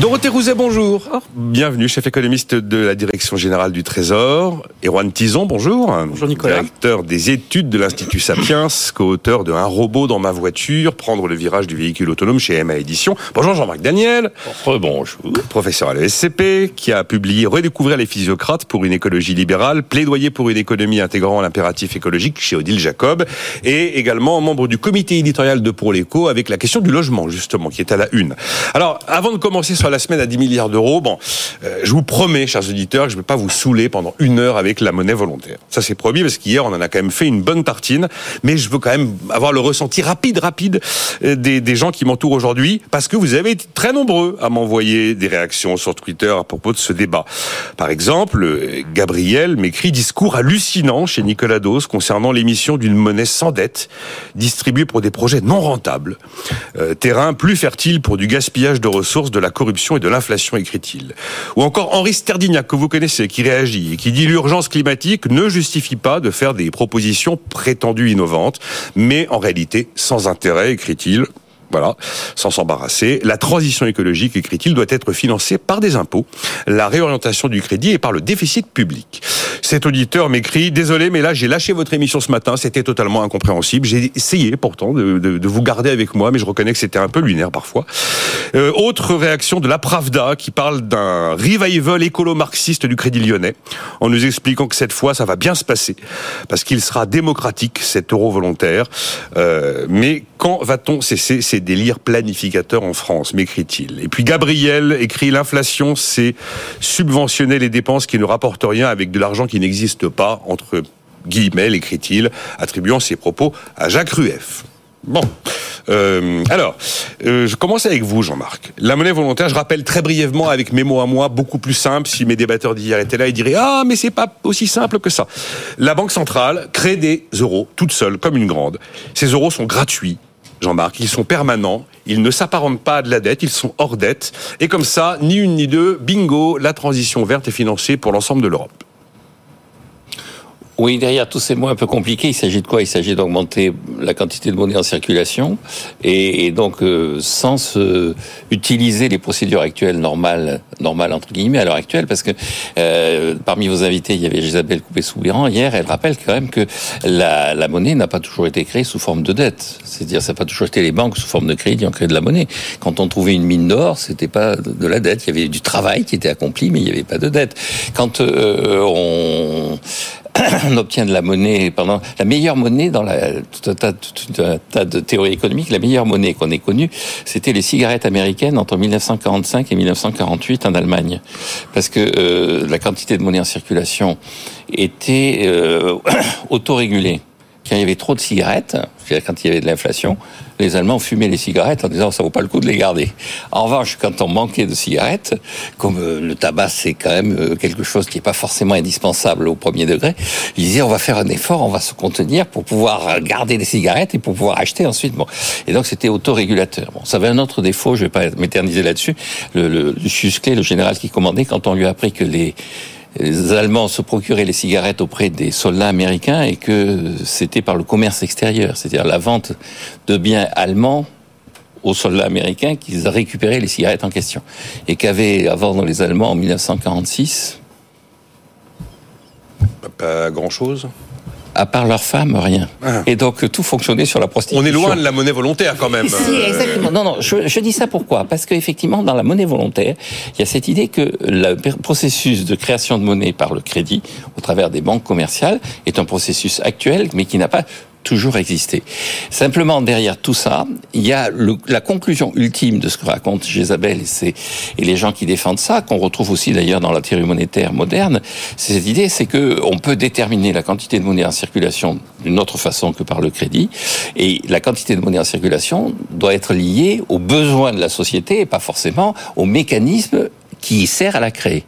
Dorothée Rouzet, bonjour. Bienvenue, chef économiste de la Direction Générale du Trésor. Erwan Tison, bonjour. Bonjour Nicolas. Directeur des études de l'Institut Sapiens, co-auteur de Un robot dans ma voiture, prendre le virage du véhicule autonome chez MA Édition. Bonjour Jean-Marc Daniel. Bonjour. Professeur à l'ESCP, qui a publié Redécouvrir les physiocrates pour une écologie libérale, plaidoyer pour une économie intégrant l'impératif écologique chez Odile Jacob, et également membre du comité éditorial de Pour l'écho avec la question du logement, justement, qui est à la une. Alors, avant de commencer sur la semaine à 10 milliards d'euros. Bon, euh, je vous promets, chers auditeurs, que je ne vais pas vous saouler pendant une heure avec la monnaie volontaire. Ça, c'est promis, parce qu'hier, on en a quand même fait une bonne tartine. Mais je veux quand même avoir le ressenti rapide, rapide euh, des, des gens qui m'entourent aujourd'hui, parce que vous avez été très nombreux à m'envoyer des réactions sur Twitter à propos de ce débat. Par exemple, euh, Gabriel m'écrit discours hallucinant chez Nicolas Dos concernant l'émission d'une monnaie sans dette, distribuée pour des projets non rentables. terrain plus fertile pour du gaspillage de ressources, de la corruption et de l'inflation, écrit-il. Ou encore Henri Sterdignac, que vous connaissez, qui réagit et qui dit l'urgence climatique ne justifie pas de faire des propositions prétendues innovantes, mais en réalité sans intérêt, écrit-il. Voilà, sans s'embarrasser. La transition écologique, écrit-il, doit être financée par des impôts, la réorientation du crédit et par le déficit public. Cet auditeur m'écrit Désolé, mais là, j'ai lâché votre émission ce matin, c'était totalement incompréhensible. J'ai essayé pourtant de, de, de, vous garder avec moi, mais je reconnais que c'était un peu lunaire parfois. Euh, autre réaction de la Pravda qui parle d'un revival écolo-marxiste du Crédit Lyonnais, en nous expliquant que cette fois, ça va bien se passer, parce qu'il sera démocratique, cet euro volontaire. Euh, mais quand va-t-on cesser ces délires planificateurs en France m'écrit-il. Et puis Gabriel écrit l'inflation, c'est subventionner les dépenses qui ne rapportent rien avec de l'argent qui n'existe pas, entre guillemets, écrit-il, attribuant ses propos à Jacques Rueff. Bon, euh, alors, euh, je commence avec vous, Jean-Marc. La monnaie volontaire, je rappelle très brièvement avec mes mots à moi, beaucoup plus simple. Si mes débatteurs d'hier étaient là, ils diraient ah mais c'est pas aussi simple que ça. La banque centrale crée des euros toute seule, comme une grande. Ces euros sont gratuits. Jean-Marc, ils sont permanents, ils ne s'apparentent pas à de la dette, ils sont hors dette, et comme ça, ni une ni deux, bingo, la transition verte est financée pour l'ensemble de l'Europe. Oui, derrière tous ces mots un peu compliqués, il s'agit de quoi? Il s'agit d'augmenter la quantité de monnaie en circulation et, et donc euh, sans euh, utiliser les procédures actuelles normales, normales entre guillemets à l'heure actuelle, parce que euh, parmi vos invités, il y avait Isabelle Coupé-Soubiran. Hier, elle rappelle quand même que la, la monnaie n'a pas toujours été créée sous forme de dette. C'est-à-dire, ça n'a pas toujours été les banques sous forme de crédit ont créé de la monnaie. Quand on trouvait une mine d'or, c'était pas de la dette. Il y avait du travail qui était accompli, mais il n'y avait pas de dette. Quand euh, on on obtient de la monnaie pendant la meilleure monnaie dans la, tout, un tas, tout un tas de théories économiques. La meilleure monnaie qu'on ait connue, c'était les cigarettes américaines entre 1945 et 1948 en Allemagne, parce que euh, la quantité de monnaie en circulation était euh, autorégulée. Quand il y avait trop de cigarettes, quand il y avait de l'inflation, les Allemands fumaient les cigarettes en disant ça vaut pas le coup de les garder. En revanche, quand on manquait de cigarettes, comme euh, le tabac c'est quand même euh, quelque chose qui n'est pas forcément indispensable au premier degré, ils disaient on va faire un effort, on va se contenir pour pouvoir garder les cigarettes et pour pouvoir acheter ensuite. Bon, et donc c'était autorégulateur. Bon, ça avait un autre défaut, je vais pas m'éterniser là-dessus. Le, le, le le général qui commandait, quand on lui a appris que les les Allemands se procuraient les cigarettes auprès des soldats américains et que c'était par le commerce extérieur, c'est-à-dire la vente de biens allemands aux soldats américains qu'ils récupéraient les cigarettes en question. Et qu'avaient avant dans les Allemands en 1946 Pas grand-chose à part leurs femmes, rien. Ah. Et donc tout fonctionnait sur la prostitution. On est loin de la monnaie volontaire quand même. Si, exactement. Non, non, je, je dis ça pourquoi? Parce qu'effectivement, dans la monnaie volontaire, il y a cette idée que le processus de création de monnaie par le crédit, au travers des banques commerciales, est un processus actuel, mais qui n'a pas toujours existé. Simplement, derrière tout ça, il y a la conclusion ultime de ce que raconte Jézabel et, et les gens qui défendent ça, qu'on retrouve aussi d'ailleurs dans la théorie monétaire moderne. C'est cette idée, c'est que on peut déterminer la quantité de monnaie en circulation d'une autre façon que par le crédit, et la quantité de monnaie en circulation doit être liée aux besoins de la société et pas forcément aux mécanismes qui sert à la créer.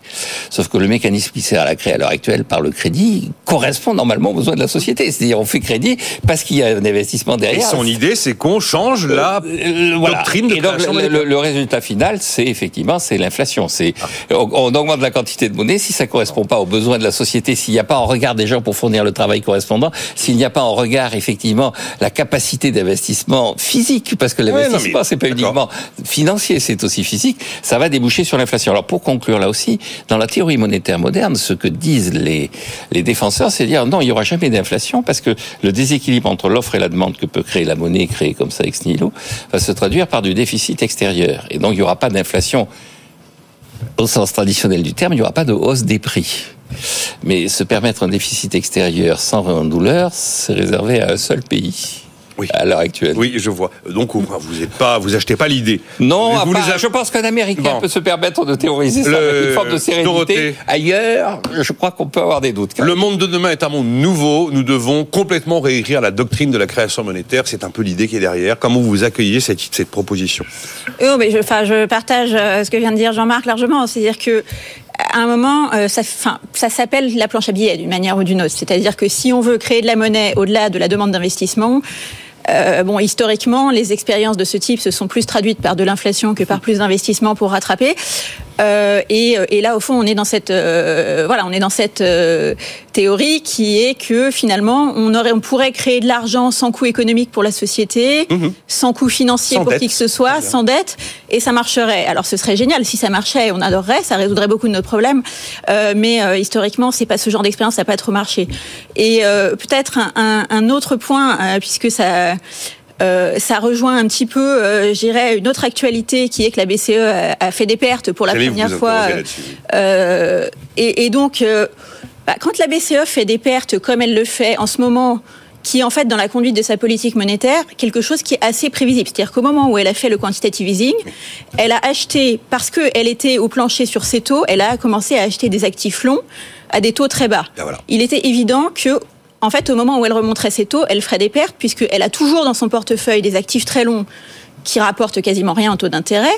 Sauf que le mécanisme qui sert à la créer à l'heure actuelle par le crédit correspond normalement aux besoins de la société. C'est-à-dire on fait crédit parce qu'il y a un investissement derrière. Et son idée, c'est qu'on change la euh, doctrine de Et donc, le, le, résultat final, c'est effectivement c'est l'inflation. C'est ah. on, augmente la quantité de monnaie si ça correspond pas aux besoins de la société, s'il n'y a pas en regard des gens pour fournir le travail correspondant, s'il n'y a pas en regard effectivement la capacité d'investissement physique, parce que l'investissement c'est pas uniquement financier, c'est aussi physique, ça va déboucher sur l'inflation. Pour conclure là aussi, dans la théorie monétaire moderne, ce que disent les, les défenseurs, c'est dire non, il n'y aura jamais d'inflation parce que le déséquilibre entre l'offre et la demande que peut créer la monnaie créée comme ça ex nihilo va se traduire par du déficit extérieur. Et donc il n'y aura pas d'inflation au sens traditionnel du terme, il n'y aura pas de hausse des prix. Mais se permettre un déficit extérieur sans douleur, c'est réservé à un seul pays oui. à l'heure actuelle. Oui, je vois. Donc vous êtes pas, vous achetez pas l'idée. Non, je pense qu'un Américain peut se permettre de théoriser ça avec une forme de sérénité. Ailleurs, je crois qu'on peut avoir des doutes. Le monde de demain est un monde nouveau. Nous devons complètement réécrire la doctrine de la création monétaire. C'est un peu l'idée qui est derrière. Comment vous accueillez cette, cette proposition? Oh, mais je, enfin, je partage euh, ce que vient de dire Jean-Marc largement. C'est-à-dire que à un moment, euh, ça s'appelle la planche à billets d'une manière ou d'une autre. C'est-à-dire que si on veut créer de la monnaie au-delà de la demande d'investissement, euh, bon, historiquement, les expériences de ce type se sont plus traduites par de l'inflation que par plus d'investissements pour rattraper. Euh, et, et, là, au fond, on est dans cette, euh, voilà, on est dans cette euh, théorie qui est que finalement, on aurait, on pourrait créer de l'argent sans coût économique pour la société, mhm. sans coût financier pour qui que ce soit, sans dette, et ça marcherait. Alors, ce serait génial si ça marchait, on adorerait, ça résoudrait beaucoup de nos problèmes. mais historiquement, c'est pas ce genre d'expérience, ça n'a pas trop marché. Et peut-être un, un, un, autre point, puisque ça euh, ça rejoint un petit peu, euh, j'irais, une autre actualité qui est que la BCE a, fait des pertes pour la première fois. Euh, et, et, donc, euh, bah, quand la BCE fait des pertes comme elle le fait en ce moment, qui est en fait dans la conduite de sa politique monétaire quelque chose qui est assez prévisible. C'est-à-dire qu'au moment où elle a fait le quantitative easing, elle a acheté, parce qu'elle était au plancher sur ses taux, elle a commencé à acheter des actifs longs à des taux très bas. Ben voilà. Il était évident que en fait, au moment où elle remonterait ses taux, elle ferait des pertes puisqu'elle a toujours dans son portefeuille des actifs très longs qui rapportent quasiment rien en taux d'intérêt.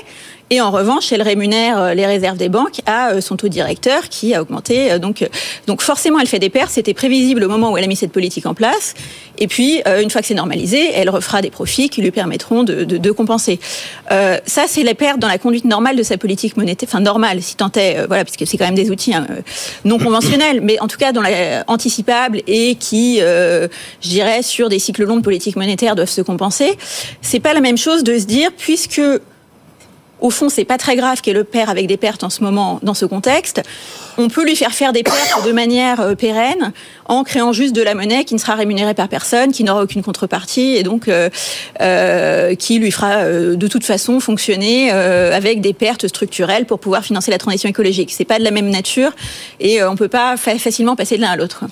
Et en revanche, elle rémunère euh, les réserves des banques à euh, son taux directeur qui a augmenté. Euh, donc, donc forcément, elle fait des pertes. C'était prévisible au moment où elle a mis cette politique en place. Et puis, une fois que c'est normalisé, elle refera des profits qui lui permettront de, de, de compenser. Euh, ça, c'est les pertes dans la conduite normale de sa politique monétaire. Enfin, normale, si tant est, euh, voilà, puisque c'est quand même des outils hein, non conventionnels, mais en tout cas dans la anticipable et qui, euh, je dirais, sur des cycles longs de politique monétaire doivent se compenser. C'est pas la même chose de se dire, puisque au fond, c'est pas très grave qu'elle le père avec des pertes en ce moment dans ce contexte. On peut lui faire faire des pertes de manière euh, pérenne en créant juste de la monnaie qui ne sera rémunérée par personne, qui n'aura aucune contrepartie et donc euh, euh, qui lui fera de toute façon fonctionner avec des pertes structurelles pour pouvoir financer la transition écologique. C'est pas de la même nature et on peut pas fa facilement passer de l'un à l'autre.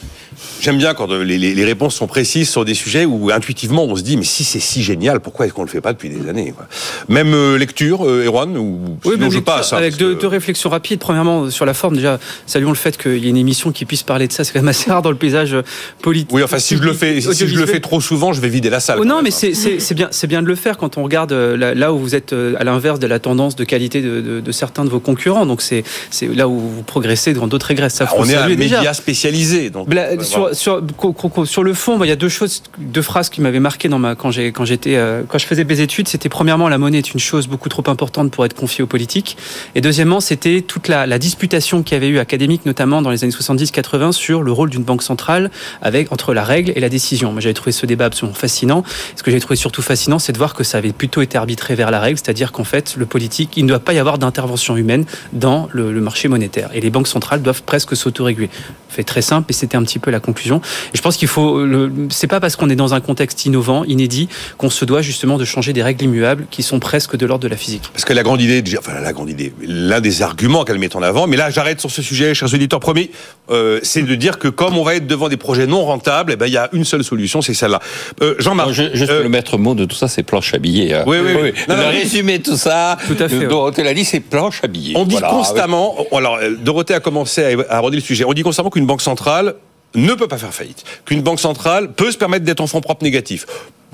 J'aime bien quand les, les, les, réponses sont précises sur des sujets où intuitivement on se dit mais si c'est si génial, pourquoi est-ce qu'on le fait pas depuis des années quoi? Même euh, lecture, euh, Erwan, ou oui, je passe. Avec deux, que... deux, réflexions rapides. Premièrement, sur la forme, déjà, saluons le fait qu'il y ait une émission qui puisse parler de ça. C'est quand même assez rare dans le paysage politique. Oui, enfin, si je le fais, si je le fais trop souvent, je vais vider la salle. Oh, non, mais c'est bien, bien de le faire quand on regarde euh, là où vous êtes à l'inverse de la tendance de qualité de, de, de certains de vos concurrents. Donc c'est là où vous progressez quand d'autres régressent. Ça, ah, on est un média spécialisé. Donc, sur, sur, sur le fond, il y a deux choses, deux phrases qui m'avaient marqué dans ma, quand j'ai, quand j'étais, euh, quand je faisais mes études. C'était premièrement, la monnaie est une chose beaucoup trop importante pour être confiée aux politiques. Et deuxièmement, c'était toute la, la disputation qu'il y avait eu académique, notamment dans les années 70-80, sur le rôle d'une banque centrale avec, entre la règle et la décision. Moi, j'avais trouvé ce débat absolument fascinant. Ce que j'ai trouvé surtout fascinant, c'est de voir que ça avait plutôt été arbitré vers la règle, c'est-à-dire qu'en fait, le politique, il ne doit pas y avoir d'intervention humaine dans le, le marché monétaire. Et les banques centrales doivent presque s'autoréguler. Fait très simple, et c'était un petit peu la conclusion. Et je pense qu'il faut. C'est pas parce qu'on est dans un contexte innovant, inédit, qu'on se doit justement de changer des règles immuables qui sont presque de l'ordre de la physique. Parce que la grande idée, enfin la grande idée, l'un des arguments qu'elle met en avant, mais là j'arrête sur ce sujet, chers auditeurs, promis, euh, c'est de dire que comme on va être devant des projets non rentables, eh ben il y a une seule solution, c'est celle-là. Euh, Jean-Marc, juste euh, le maître mot de tout ça, c'est planche à billets. Hein. Oui, oui, oui. Non, non, résumé tout ça. Tout à fait. Dorothée l'a dit, c'est planche à billets. On dit voilà, constamment. Oui. Alors Dorothée a commencé à aborder le sujet. On dit constamment qu'une banque centrale ne peut pas faire faillite, qu'une banque centrale peut se permettre d'être en fonds propres négatifs.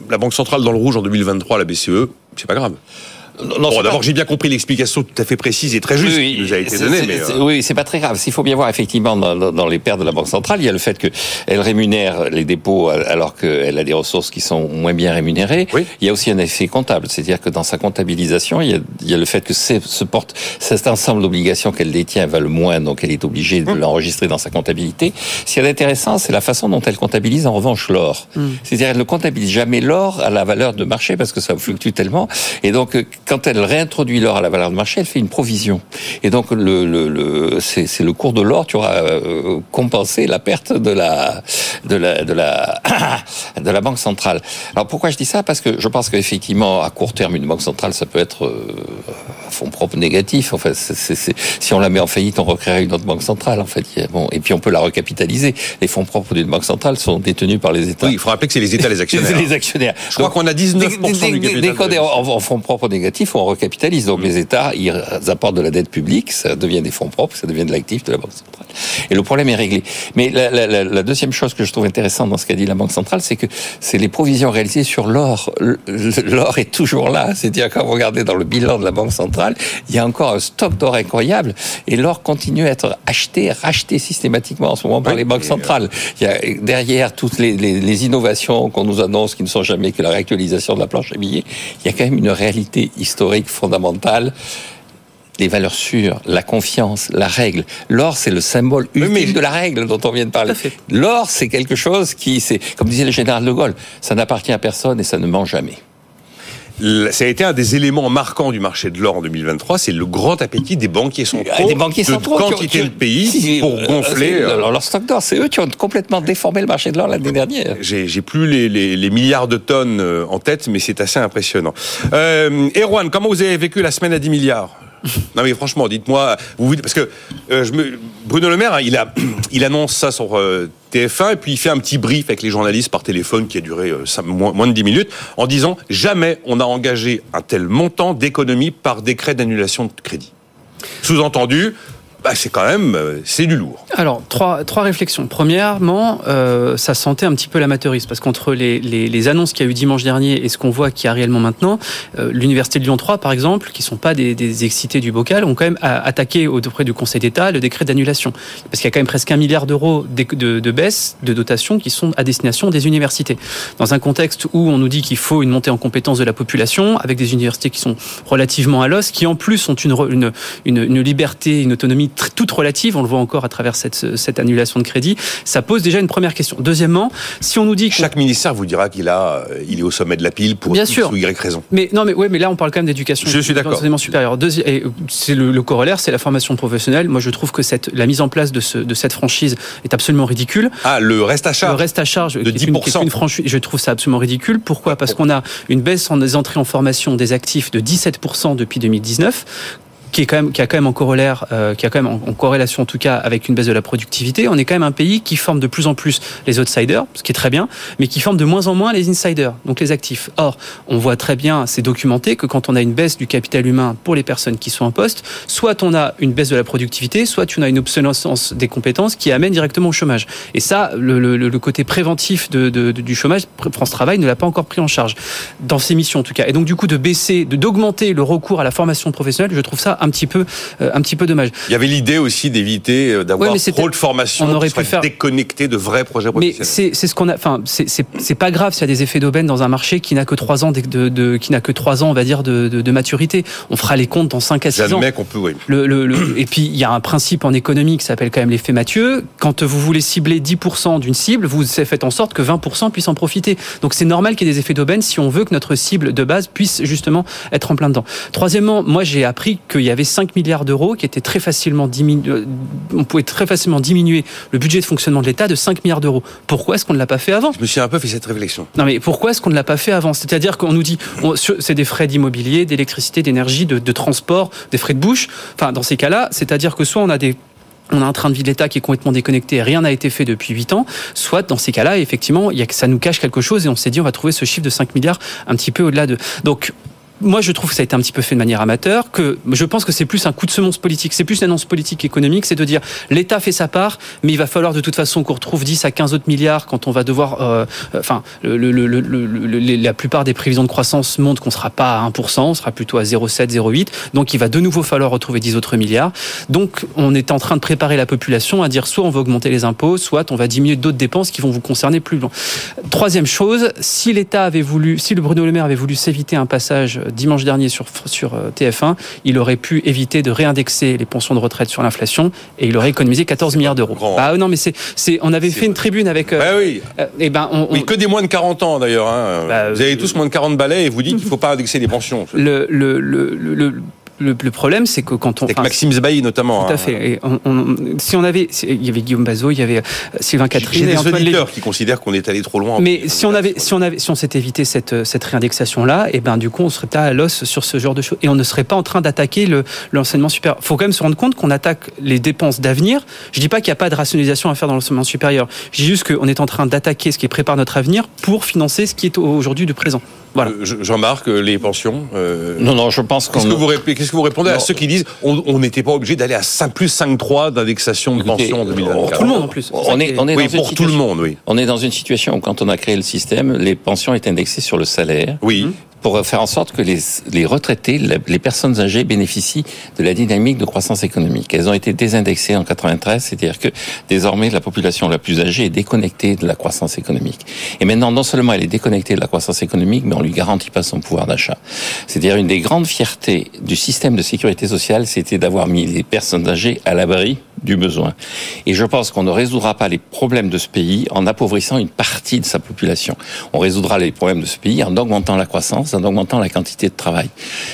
La banque centrale dans le rouge en 2023, la BCE, c'est pas grave. Non, bon, d'abord, j'ai bien compris l'explication tout à fait précise et très juste oui, qui nous a été donnée. Mais euh... Oui, c'est pas très grave. S'il faut bien voir, effectivement, dans, dans, les pertes de la Banque centrale, il y a le fait qu'elle rémunère les dépôts alors qu'elle a des ressources qui sont moins bien rémunérées. Oui. Il y a aussi un effet comptable, c'est-à-dire que dans sa comptabilisation, il y a, il y a le fait que ce porte, cet ensemble d'obligations qu'elle détient valent moins, donc elle est obligée de mmh. l'enregistrer dans sa comptabilité. Ce qui est intéressant, c'est la façon dont elle comptabilise en revanche l'or. Mmh. C'est-à-dire, elle ne comptabilise jamais l'or à la valeur de marché parce que ça fluctue tellement. Et donc, quand elle réintroduit l'or à la valeur de marché, elle fait une provision. Et donc, le, le, le c'est le cours de l'or qui aura euh, compensé la perte de la, de la, de la, de la banque centrale. Alors, pourquoi je dis ça? Parce que je pense qu'effectivement, à court terme, une banque centrale, ça peut être euh, fonds propres négatifs. En fait, si on la met en faillite, on recréerait une autre banque centrale. En fait, bon, et puis on peut la recapitaliser. Les fonds propres d'une banque centrale sont détenus par les États. Oui, il faut rappeler que c'est les États les actionnaires. les actionnaires. Je crois qu'on a 19% du capital. Dès qu'on est en, fonds propres négatifs, on recapitalise. Donc mmh. les États, ils apportent de la dette publique, ça devient des fonds propres, ça devient de l'actif de la banque centrale. Et le problème est réglé. Mais la, la, la, la deuxième chose que je trouve intéressante dans ce qu'a dit la banque centrale, c'est que c'est les provisions réalisées sur l'or. L'or est toujours là. C'est-à-dire quand vous regardez dans le bilan de la banque centrale, il y a encore un stock d'or incroyable et l'or continue à être acheté, racheté systématiquement en ce moment par les banques centrales. Il y a derrière toutes les, les, les innovations qu'on nous annonce qui ne sont jamais que la réactualisation de la planche à billets, il y a quand même une réalité historique fondamentale les valeurs sûres, la confiance, la règle. L'or, c'est le symbole ultime mais... de la règle dont on vient de parler. L'or, c'est quelque chose qui, c'est, comme disait le général de Gaulle, ça n'appartient à personne et ça ne ment jamais ça a été un des éléments marquants du marché de l'or en 2023, c'est le grand appétit des banquiers centraux, des banquiers de centraux quantité de pays pour gonfler. Euh, alors, leur stock d'or, c'est eux qui ont complètement déformé le marché de l'or l'année dernière. J'ai plus les, les, les, milliards de tonnes euh, en tête, mais c'est assez impressionnant. Euh, Erwan, comment vous avez vécu la semaine à 10 milliards? Non mais franchement, dites-moi, parce que euh, Bruno Le Maire, hein, il annonce ça sur euh, TF1 et puis il fait un petit brief avec les journalistes par téléphone qui a duré euh, moins, moins, de 10 minutes en disant jamais on a engagé un tel montant d'économie par décret d'annulation de crédit. Sous-entendu, bah, c'est quand même euh, c'est du lourd. Alors trois trois réflexions. Premièrement, euh, ça sentait un petit peu l'amateurisme parce qu'entre les, les, annonces qu'il y a eu dimanche dernier et ce qu'on voit qui a réellement maintenant, euh, l'université de Lyon 3 par exemple, qui sont pas des, excités du bocal, ont quand même attaqué auprès du Conseil d'État le décret d'annulation parce qu'il y a quand même presque un milliard d'euros de, de, baisse de dotation qui sont à destination des universités. Dans un contexte où on nous dit qu'il faut une montée en compétence de la population avec des universités qui sont relativement à l'os, qui en plus ont une, une, une liberté, une autonomie toute relative, on le voit encore à travers cette, cette annulation de crédit, ça pose déjà une première question. Deuxièmement, si on nous dit que chaque ministère vous dira qu'il a, euh, il est au sommet de la pile pour Bien X sûr. ou Y raison. Mais non, mais ouais, mais là on parle quand même d'éducation. Je suis d'accord. supérieur. C'est le, le, corollaire, c'est la formation professionnelle. Moi, je trouve que cette, la mise en place de, ce, de cette franchise est absolument ridicule. Ah, le reste à charge. Le reste à charge de 10%. Une, une franchise, je trouve ça absolument ridicule. Pourquoi? Parce qu'on a une baisse en des entrées en formation des actifs de 17% depuis 2019 qui est quand même qui a quand même en corollaire euh, qui a quand même en, en, corrélation en tout cas avec une baisse de la productivité. On est quand même un pays qui forme de plus en plus les outsiders ce qui est très bien mais qui forme de moins en moins les insiders donc les actifs. Or on voit très bien c'est documenté que quand on a une baisse du capital humain pour les personnes qui sont en poste soit on a une baisse de la productivité soit on a une obsolescence des compétences qui amène directement au chômage. Et ça le, le, le côté préventif de, de, de, du chômage France Travail ne l'a pas encore pris en charge dans ses missions en tout cas. Et donc du coup de baisser d'augmenter le recours à la formation professionnelle je trouve ça un petit peu, euh, un petit peu dommage. Il y avait l'idée aussi d'éviter euh, d'avoir ouais, trop de formation, on aurait pu faire déconnecté de vrais projets professionnels. Mais c'est ce qu'on a. Enfin, c'est pas grave s'il y a des effets d'aubaine dans un marché qui n'a que trois ans de, de, de, qui n'a que trois ans, on va dire, de, de, de, maturité. On fera les comptes dans 5 à 6 ans. qu'on peut, oui. Le, le, le, et puis il y a un principe en économie qui s'appelle quand même l'effet Mathieu. Quand vous voulez cibler 10% d'une cible, vous faites en sorte que 20% puissent en profiter. Donc c'est normal qu'il y ait des effets d'aubaine si on veut que notre cible de base puisse justement être en plein dedans. Troisièmement, moi j'ai appris qu'il y avait 5 milliards d'euros qui étaient très facilement diminués. On pouvait très facilement diminuer le budget de fonctionnement de l'État de 5 milliards d'euros. Pourquoi est-ce qu'on ne l'a pas fait avant? Je me suis un peu fait cette réflexion. Non mais pourquoi est-ce qu'on ne l'a pas fait avant? C'est-à-dire qu'on nous dit c'est des frais d'immobilier, d'électricité, d'énergie, de, de transport, des frais de bouche. Enfin dans ces cas-là, c'est-à-dire que soit on a des on a un train de vie de l'État qui est complètement déconnecté et rien n'a été fait depuis 8 ans, soit dans ces cas-là, effectivement, il y a, ça nous cache quelque chose et on s'est dit on va trouver ce chiffre de 5 milliards un petit peu au-delà de. Donc moi, je trouve que ça a été un petit peu fait de manière amateur, que je pense que c'est plus un coup de semonce politique, c'est plus une annonce politique économique, c'est de dire l'État fait sa part, mais il va falloir de toute façon qu'on retrouve 10 à 15 autres milliards quand on va devoir, euh, enfin, le, le, le, la plupart des prévisions de croissance montrent qu'on sera pas à 1%, on sera plutôt à 0,7, 0,8, donc il va de nouveau falloir retrouver 10 autres milliards. Donc, on est en train de préparer la population à dire soit on va augmenter les impôts, soit on va diminuer d'autres dépenses qui vont vous concerner plus loin. Troisième chose, si l'État avait voulu, si le Bruno Le Maire avait voulu s'éviter un passage dimanche dernier sur, sur euh, TF1, il aurait pu éviter de réindexer les pensions de retraite sur l'inflation et il aurait économisé 14 milliards d'euros. Ah non, mais c'est, c'est, on avait fait une tribune avec. Euh, bah oui. Euh, et ben, on, oui, que des moins de 40 ans d'ailleurs. Hein. Bah, vous avez tous moins de 40 balais et vous dites qu'il ne faut pas indexer les pensions. Le, le, le, le le, le problème, c'est que quand on. Avec Maxime Zbaï notamment. Tout à hein. fait. Et on, on, si on avait, il y avait Guillaume Bazot, il y avait euh, Sylvain Catherine. Il y a des auditeurs qui considèrent qu'on est allé trop loin. Mais si on avait, si on avait, si on s'était évité cette cette réindexation là, et eh ben du coup, on serait pas à l'os sur ce genre de choses, et on ne serait pas en train d'attaquer le l'enseignement supérieur. Faut quand même se rendre compte qu'on attaque les dépenses d'avenir. Je dis pas qu'il n'y a pas de rationalisation à faire dans l'enseignement supérieur. Je dis juste qu'on est en train d'attaquer ce qui prépare notre avenir pour financer ce qui est aujourd'hui du présent. Voilà. Euh, Jean-Marc, euh, les pensions. Euh... Non, non, je pense qu'on. Qu'est-ce que vous, qu'est-ce que vous répondez à ceux qui disent on n'était pas obligé d'aller à 5 plus 5,3 d'indexation de pension en 2024 Pour tout le monde en plus. On est, on est oui, dans pour tout le monde, oui. On est dans une situation où quand on a créé le système, les pensions étaient indexées sur le salaire. Oui pour faire en sorte que les, les retraités, les personnes âgées bénéficient de la dynamique de croissance économique. Elles ont été désindexées en 93, c'est-à-dire que désormais la population la plus âgée est déconnectée de la croissance économique. Et maintenant, non seulement elle est déconnectée de la croissance économique, mais on lui garantit pas son pouvoir d'achat. C'est-à-dire une des grandes fiertés du système de sécurité sociale, c'était d'avoir mis les personnes âgées à l'abri du besoin. Et je pense qu'on ne résoudra pas les problèmes de ce pays en appauvrissant une partie de sa population. On résoudra les problèmes de ce pays en augmentant la croissance, en augmentant la quantité de travail.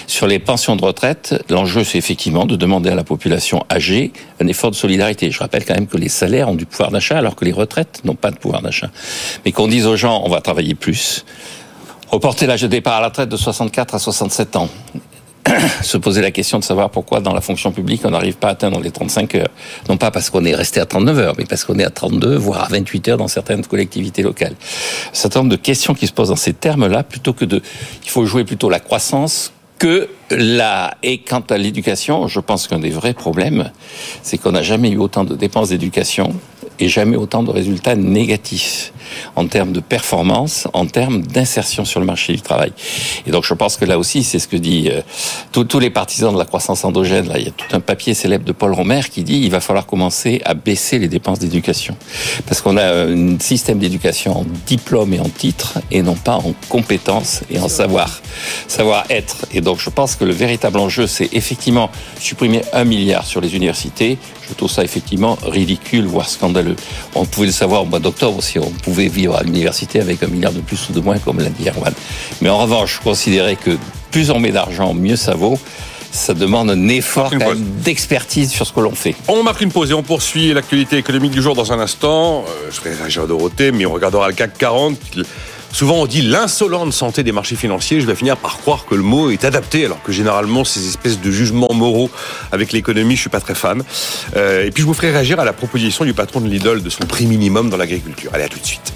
Sur les pensions de retraite, l'enjeu c'est effectivement de demander à la population âgée un effort de solidarité. Je rappelle quand même que les salaires ont du pouvoir d'achat alors que les retraites n'ont pas de pouvoir d'achat. Mais qu'on dise aux gens on va travailler plus, reporter l'âge de départ à la retraite de 64 à 67 ans, se poser la question de savoir pourquoi dans la fonction publique on n'arrive pas à atteindre les 35 heures. Non pas parce qu'on est resté à 39 heures, mais parce qu'on est à 32, voire à 28 heures dans certaines collectivités locales. Un certain nombre de questions qui se posent dans ces termes-là, plutôt que de... Il faut jouer plutôt la croissance que la... Et quant à l'éducation, je pense qu'un des vrais problèmes, c'est qu'on n'a jamais eu autant de dépenses d'éducation et jamais autant de résultats négatifs en termes de performance, en termes d'insertion sur le marché du travail. Et donc je pense que là aussi, c'est ce que dit euh, tous les partisans de la croissance endogène. Là, il y a tout un papier célèbre de Paul Romer qui dit il va falloir commencer à baisser les dépenses d'éducation parce qu'on a un système d'éducation en diplôme et en titre et non pas en compétences et en savoir savoir être. Et donc je pense que le véritable enjeu, c'est effectivement supprimer un milliard sur les universités. Je trouve ça effectivement ridicule, voire scandaleux. On pouvait le savoir au mois d'octobre si on pouvait vivre à l'université avec un milliard de plus ou de moins, comme l'a dit Erwan. Mais en revanche, je considérais que plus on met d'argent, mieux ça vaut ça demande un effort d'expertise sur ce que l'on fait. On marque une pause et on poursuit l'actualité économique du jour dans un instant. Euh, je ferai réagir Dorothée, mais on regardera le CAC 40. Souvent on dit l'insolente santé des marchés financiers. Je vais finir par croire que le mot est adapté, alors que généralement ces espèces de jugements moraux avec l'économie, je suis pas très fan. Euh, et puis je vous ferai réagir à la proposition du patron de Lidl de son prix minimum dans l'agriculture. Allez, à tout de suite.